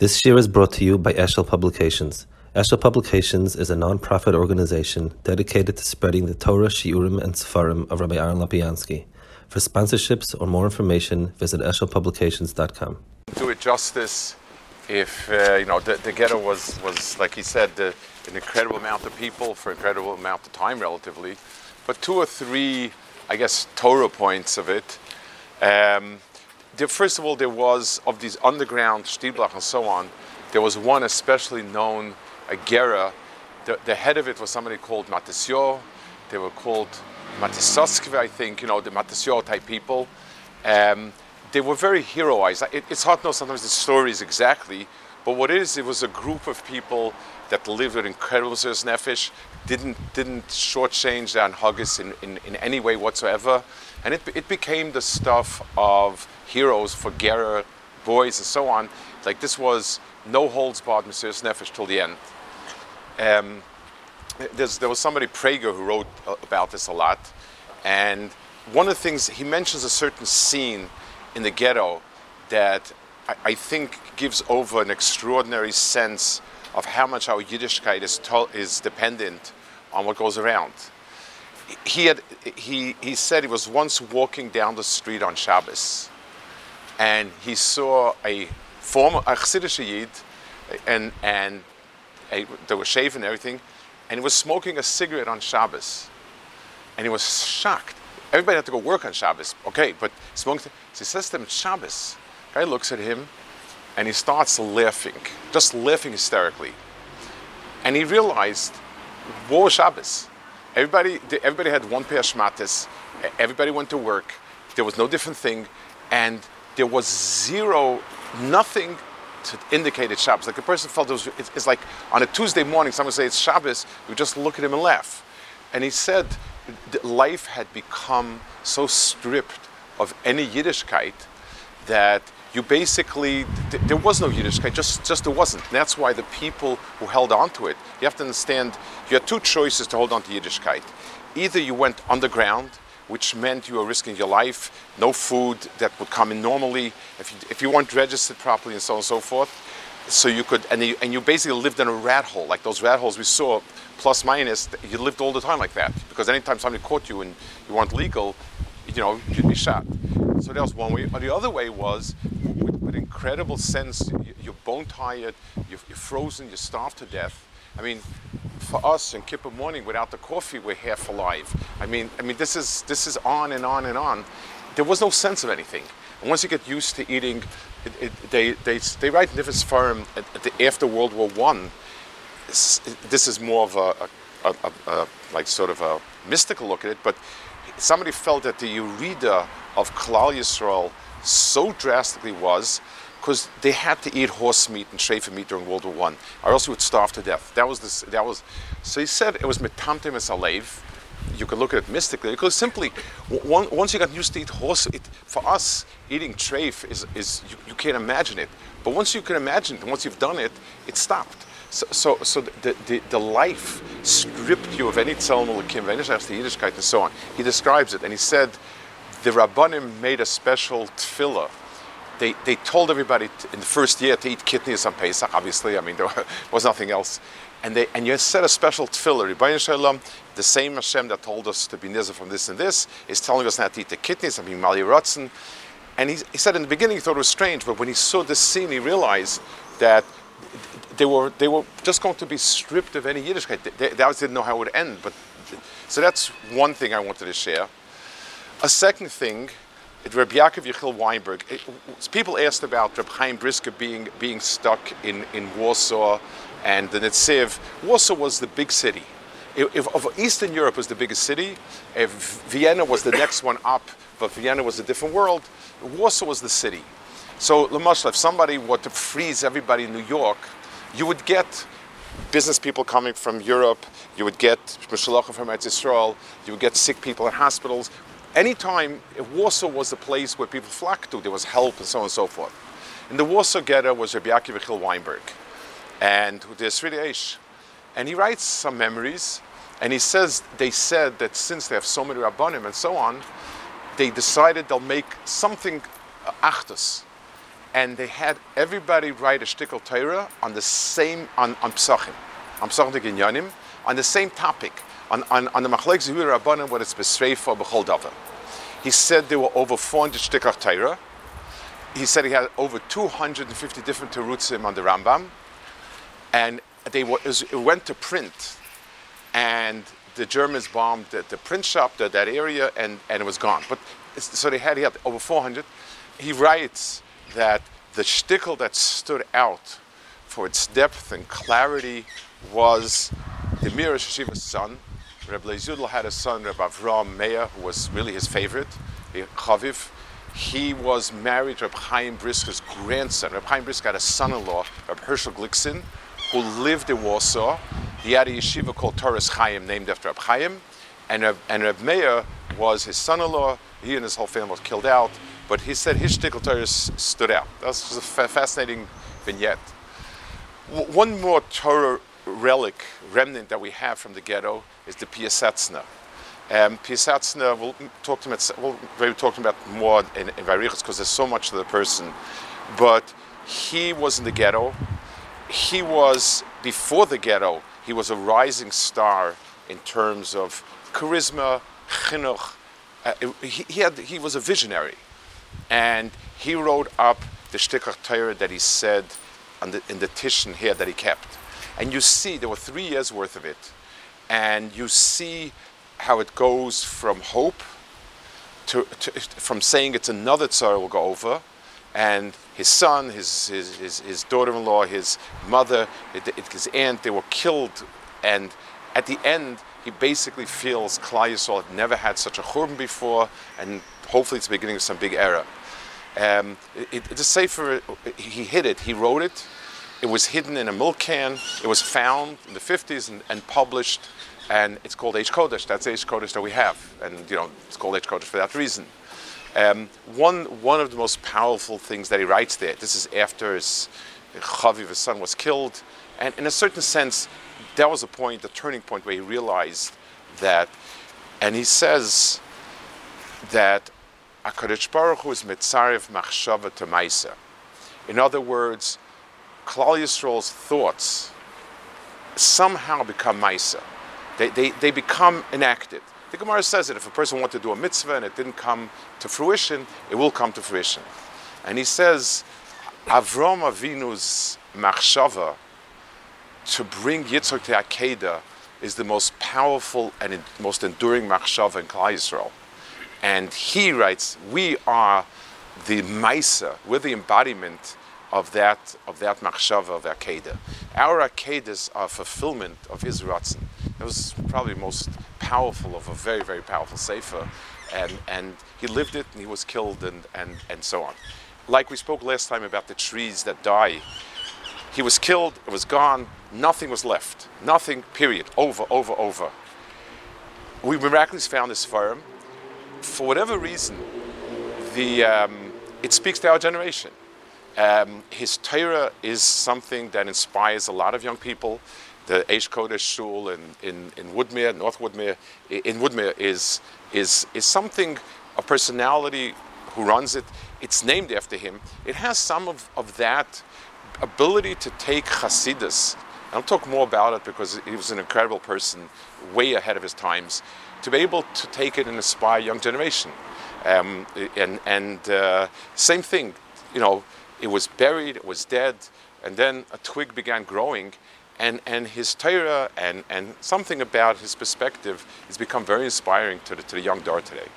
This year is brought to you by Eshel Publications. Eshel Publications is a non-profit organization dedicated to spreading the Torah, Shiurim, and Sefarim of Rabbi Aaron Lapiansky. For sponsorships or more information, visit eshelpublications.com. Do it justice if uh, you know the, the ghetto was was like he said the, an incredible amount of people for an incredible amount of time relatively, but two or three I guess Torah points of it. Um, there, first of all, there was of these underground Stieblach and so on. There was one especially known, a Gera. The, the head of it was somebody called Matisyo. They were called Matisoskve, I think. You know, the Matisyo type people. Um, they were very heroized. It, it's hard to know sometimes the stories exactly, but what it is, it was a group of people that lived incredible service nefesh, didn't didn't shortchange their haggis in, in, in any way whatsoever, and it, it became the stuff of heroes for Gera boys and so on. Like this was no holds barred Messias Nefesh till the end. Um, there was somebody Prager who wrote about this a lot, and one of the things he mentions a certain scene in the ghetto that I, I think gives over an extraordinary sense of how much our Yiddishkeit is, to, is dependent on what goes around. He, had, he, he said he was once walking down the street on Shabbos and he saw a former a Chassidish Yid and, and a, they were shaving and everything, and he was smoking a cigarette on Shabbos. And he was shocked. Everybody had to go work on Shabbos, okay, but smoking. So he says to him, Shabbos. Guy looks at him and he starts laughing, just laughing hysterically. And he realized, war Shabbos. Everybody, everybody had one pair of shmatis. Everybody went to work. There was no different thing. And there was zero, nothing to indicate it's Shabbos. Like a person felt it was, it's, it's like on a Tuesday morning, someone say it's Shabbos, you just look at him and laugh. And he said life had become so stripped of any Yiddishkeit that you basically there was no Yiddishkeit, just just there wasn't. And that's why the people who held on to it. You have to understand. You had two choices to hold on to Yiddishkeit. Either you went underground, which meant you were risking your life, no food that would come in normally, if you, if you weren't registered properly, and so on and so forth. So you could, and you, and you basically lived in a rat hole, like those rat holes we saw, plus minus. You lived all the time like that because anytime somebody caught you and you weren't legal, you know, you'd be shot. So that was one way. But the other way was incredible sense, you're bone tired, you're, frozen, you're starved to death. I mean, for us in Kippur morning, without the coffee, we're half alive. I mean, I mean, this is this is on and on and on. There was no sense of anything. And once you get used to eating, it, it, they, they, they write in different farm after World War One. This is more of a, a, a, a, like sort of a mystical look at it, but somebody felt that the Urida of Klal Yisrael so drastically was because they had to eat horse meat and shrefa meat during World War One, or else you would starve to death. That was this. That was. So he said it was metamtem es alev. You could look at it mystically because simply once you got used to eat horse, it, for us eating treif is, is you, you, can't imagine it. But once you can imagine it, once you've done it, it stopped. So, so, so the, the, the life stripped you of any tzelem Elokim, any Yiddishkeit, and so on. He describes it, and he said the Rabbanim made a special tefillah. They, they told everybody in the first year to eat kitniyos on Pesach, obviously, I mean, there was nothing else. And, they, and you said a special tefillah. Ribono Shel Olam, the same Hashem that told us to be nizah from this and this, is telling us not to eat the kitniyos, I mean, Mali Ratzin. And he, he said in the beginning he thought it was strange, but when he saw this scene, he realized that they were, they were just going to be stripped of any Yiddishkeit. They, they, they didn't know how it would end. But, so that's one thing I wanted to share. A second thing, Rabbi Yaakov Yechiel Weinberg, it, people asked about Reb Chaim Brisker being, being stuck in, in Warsaw and the Netziv. Warsaw was the big city. If, if, Eastern Europe was the biggest city, if Vienna was the next one up, but Vienna was a different world, Warsaw was the city. So, Lamashla, if somebody were to freeze everybody in New York, you would get business people coming from Europe, you would get Mishalachim from Eretz Yisrael, you would get sick people in hospitals anytime Warsaw was the place where people flocked to, there was help and so on and so forth. In the Warsaw ghetto was Rabbi Yaakov Yechiel Weinberg, and Seridei Eish. And he writes some memories, and he says they said that since they have so many rabbanim and so on, they decided they'll make something uh, achdus. and they had everybody write a shtickle Torah on the same on on Psachim, on Psachim Ginyanim, on the same topic, on on, on the Machlek Zivir Rabbanim, what it's Besreifa B'chol Davar. He said there were over 400 shtickle Torah. He said he had over 250 different terutzim on the Rambam, and they were, it went to print, and the Germans bombed the, the print shop, the, that area, and, and it was gone. But so they had, he had over 400. He writes that the shtickle that stood out for its depth and clarity was the Mir Sheshiva's son. Reb Leizudel had a son, Reb Avram Meir, who was really his favorite, eh, Chaviv. He was married to Reb Chaim Brisker's grandson. Reb Chaim Brisker had a son-in-law, Reb Herschel Glickson, who lived in Warsaw. He had a yeshiva called Toras Chaim, named after Reb Chaim. And Reb, and Reb Meir was his son-in-law. He and his whole family was killed out. But he said his shtickle Torah stood out. That was a fa- fascinating vignette. One more Torah relic, remnant that we have from the ghetto is the Piasetzna. Um, Piasetzna, we'll talk to him, at, we'll maybe talk to him about more in, in Varichas because there's so much to the person. But he was in the ghetto. He was, before the ghetto, he was a rising star in terms of charisma, chinuch. Uh, he, he, had, he was a visionary and he wrote up the Shtikach Torah that he said the, in the Tishon here that he kept. And you see, there were three years worth of it, and you see how it goes from hope to, to from saying it's another tzar will go over, and his son, his, his, his, his daughter-in-law, his mother, his aunt, they were killed, and at the end, he basically feels Yisrael had never had such a churban before, and hopefully it's the beginning of some big era. Um, it, it, the Sefer, he hid it, he wrote it. It was hidden in a milk can. It was found in the 50s and, and published, and it's called Eish Kodesh. That's Eish Kodesh that we have, and you know it's called Eish Kodesh for that reason. Um, one one of the most powerful things that he writes there. This is after his Chaviv, his son, was killed, and in a certain sense, that was a point, the turning point where he realized that, and he says that HaKadosh Baruch Hu is mitzarev machshava to maisa. In other words, Klal Yisrael's thoughts somehow become maisa. They, they, they become enacted. The Gemara says that if a person wanted to do a mitzvah and it didn't come to fruition, it will come to fruition. And he says, Avram Avinu's machshava to bring Yitzchak to Akedah is the most powerful and most enduring machshava in Klal Yisrael. And he writes, we are the Maisa, we're the embodiment of that of that machshava of Akedah. Our Akedas are fulfillment of his Ratzin. It was probably most powerful of a very, very powerful Sefer. And, and he lived it and he was killed and, and, and so on. Like we spoke last time about the trees that die. He was killed, it was gone, nothing was left. Nothing, period. Over, over, over. We miraculously found this farm for whatever reason, the, um, it speaks to our generation. Um, his Torah is something that inspires a lot of young people. The Eish Kodesh Shul in, in, in Woodmere, North Woodmere, in Woodmere is, is, is something, a personality who runs it. It's named after him. It has some of, of that ability to take Hasidus. I'll talk more about it because he was an incredible person, way ahead of his times to be able to take it and inspire young generation. Um, and and uh, same thing, you know, it was buried, it was dead, and then a twig began growing, and, and his Torah and, and something about his perspective has become very inspiring to the, to the young Dor today.